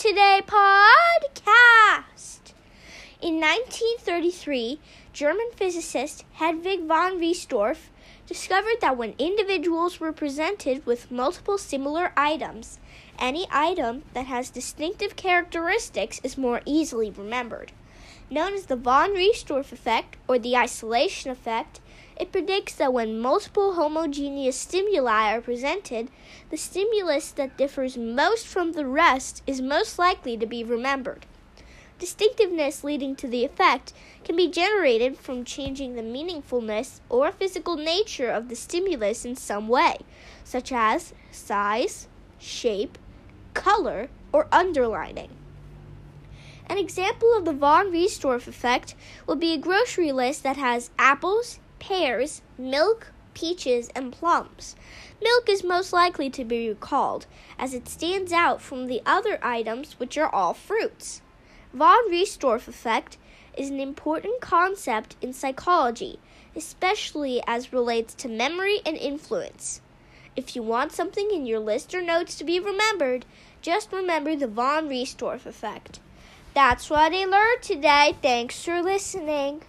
Today podcast. In 1933, German physicist Hedwig von Richthofen discovered that when individuals were presented with multiple similar items, any item that has distinctive characteristics is more easily remembered. Known as the von Richthofen effect or the isolation effect, it predicts that when multiple homogeneous stimuli are presented, the stimulus that differs most from the rest is most likely to be remembered. Distinctiveness leading to the effect can be generated from changing the meaningfulness or physical nature of the stimulus in some way, such as size, shape, color, or underlining. An example of the von Richthofen effect would be a grocery list that has apples, pears, milk, peaches, and plums. Milk is most likely to be recalled, as it stands out from the other items, which are all fruits. Von Richthofen effect is an important concept in psychology, especially as relates to memory and influence. If you want something in your list or notes to be remembered, just remember the von Richthofen effect. That's what I learned today. Thanks for listening.